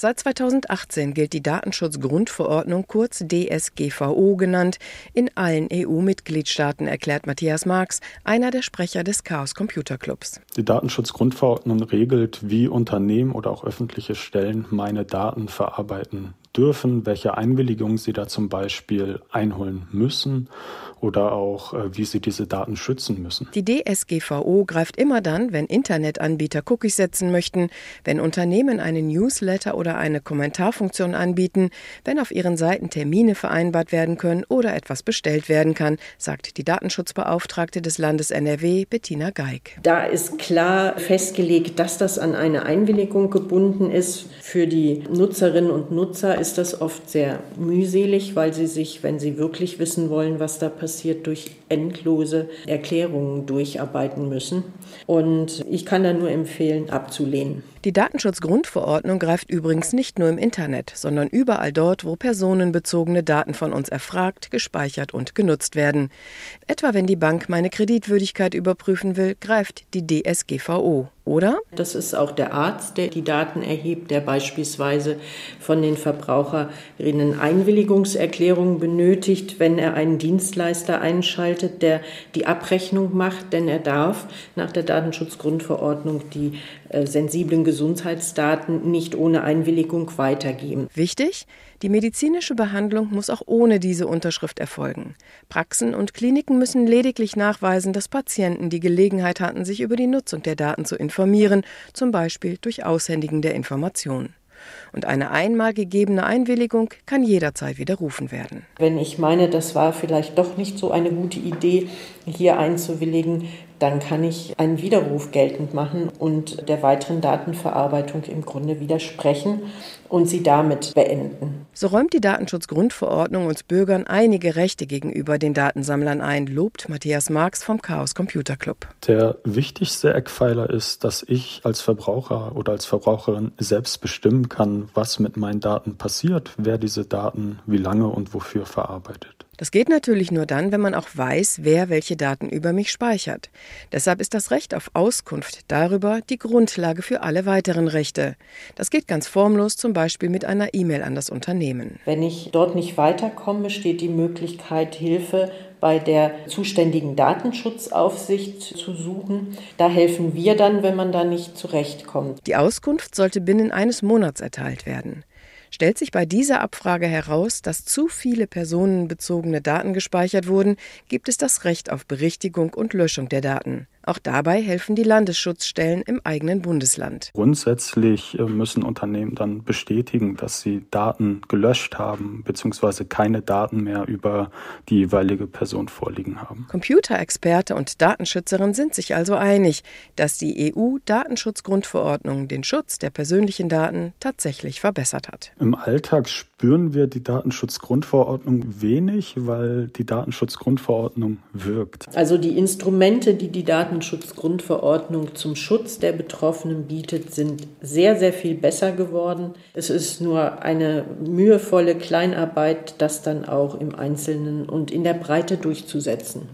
Seit 2018 gilt die Datenschutzgrundverordnung, kurz DSGVO genannt, in allen EU-Mitgliedstaaten, erklärt Matthias Marx, einer der Sprecher des Chaos Computer Clubs. Die Datenschutzgrundverordnung regelt, wie Unternehmen oder auch öffentliche Stellen meine Daten verarbeiten dürfen, welche Einwilligung sie da zum Beispiel einholen müssen oder auch äh, wie sie diese Daten schützen müssen. Die DSGVO greift immer dann, wenn Internetanbieter Cookies setzen möchten, wenn Unternehmen einen Newsletter oder eine Kommentarfunktion anbieten, wenn auf ihren Seiten Termine vereinbart werden können oder etwas bestellt werden kann, sagt die Datenschutzbeauftragte des Landes NRW, Bettina Geig. Da ist klar festgelegt, dass das an eine Einwilligung gebunden ist. Für die Nutzerinnen und Nutzer ist das oft sehr mühselig, weil sie sich, wenn sie wirklich wissen wollen, was da passiert, durch endlose Erklärungen durcharbeiten müssen. Und ich kann da nur empfehlen, abzulehnen. Die Datenschutzgrundverordnung greift übrigens nicht nur im Internet, sondern überall dort, wo personenbezogene Daten von uns erfragt, gespeichert und genutzt werden. Etwa wenn die Bank meine Kreditwürdigkeit überprüfen will, greift die DSGVO oder? Das ist auch der Arzt, der die Daten erhebt, der beispielsweise von den Verbraucherinnen Einwilligungserklärungen benötigt, wenn er einen Dienstleister einschaltet, der die Abrechnung macht, denn er darf nach der Datenschutzgrundverordnung die äh, sensiblen Gesundheitsdaten nicht ohne Einwilligung weitergeben. Wichtig, die medizinische Behandlung muss auch ohne diese Unterschrift erfolgen. Praxen und Kliniken müssen lediglich nachweisen, dass Patienten die Gelegenheit hatten, sich über die Nutzung der Daten zu informieren, zum Beispiel durch Aushändigen der Informationen und eine einmal gegebene Einwilligung kann jederzeit widerrufen werden. Wenn ich meine, das war vielleicht doch nicht so eine gute Idee, hier einzuwilligen, dann kann ich einen Widerruf geltend machen und der weiteren Datenverarbeitung im Grunde widersprechen und sie damit beenden. So räumt die Datenschutzgrundverordnung uns Bürgern einige Rechte gegenüber den Datensammlern ein, lobt Matthias Marx vom Chaos Computer Club. Der wichtigste Eckpfeiler ist, dass ich als Verbraucher oder als Verbraucherin selbst bestimmen kann, was mit meinen Daten passiert, wer diese Daten wie lange und wofür verarbeitet. Das geht natürlich nur dann, wenn man auch weiß, wer welche Daten über mich speichert. Deshalb ist das Recht auf Auskunft darüber die Grundlage für alle weiteren Rechte. Das geht ganz formlos, zum Beispiel mit einer E-Mail an das Unternehmen. Wenn ich dort nicht weiterkomme, besteht die Möglichkeit, Hilfe bei der zuständigen Datenschutzaufsicht zu suchen. Da helfen wir dann, wenn man da nicht zurechtkommt. Die Auskunft sollte binnen eines Monats erteilt werden. Stellt sich bei dieser Abfrage heraus, dass zu viele personenbezogene Daten gespeichert wurden, gibt es das Recht auf Berichtigung und Löschung der Daten. Auch dabei helfen die Landesschutzstellen im eigenen Bundesland. Grundsätzlich äh, müssen Unternehmen dann bestätigen, dass sie Daten gelöscht haben bzw. keine Daten mehr über die jeweilige Person vorliegen haben. Computerexperte und Datenschützerin sind sich also einig, dass die EU-Datenschutzgrundverordnung den Schutz der persönlichen Daten tatsächlich verbessert hat. Im Alltag spüren wir die Datenschutzgrundverordnung wenig, weil die Datenschutzgrundverordnung wirkt. Also die Instrumente, die die Daten Datenschutzgrundverordnung zum Schutz der Betroffenen bietet, sind sehr, sehr viel besser geworden. Es ist nur eine mühevolle Kleinarbeit, das dann auch im Einzelnen und in der Breite durchzusetzen.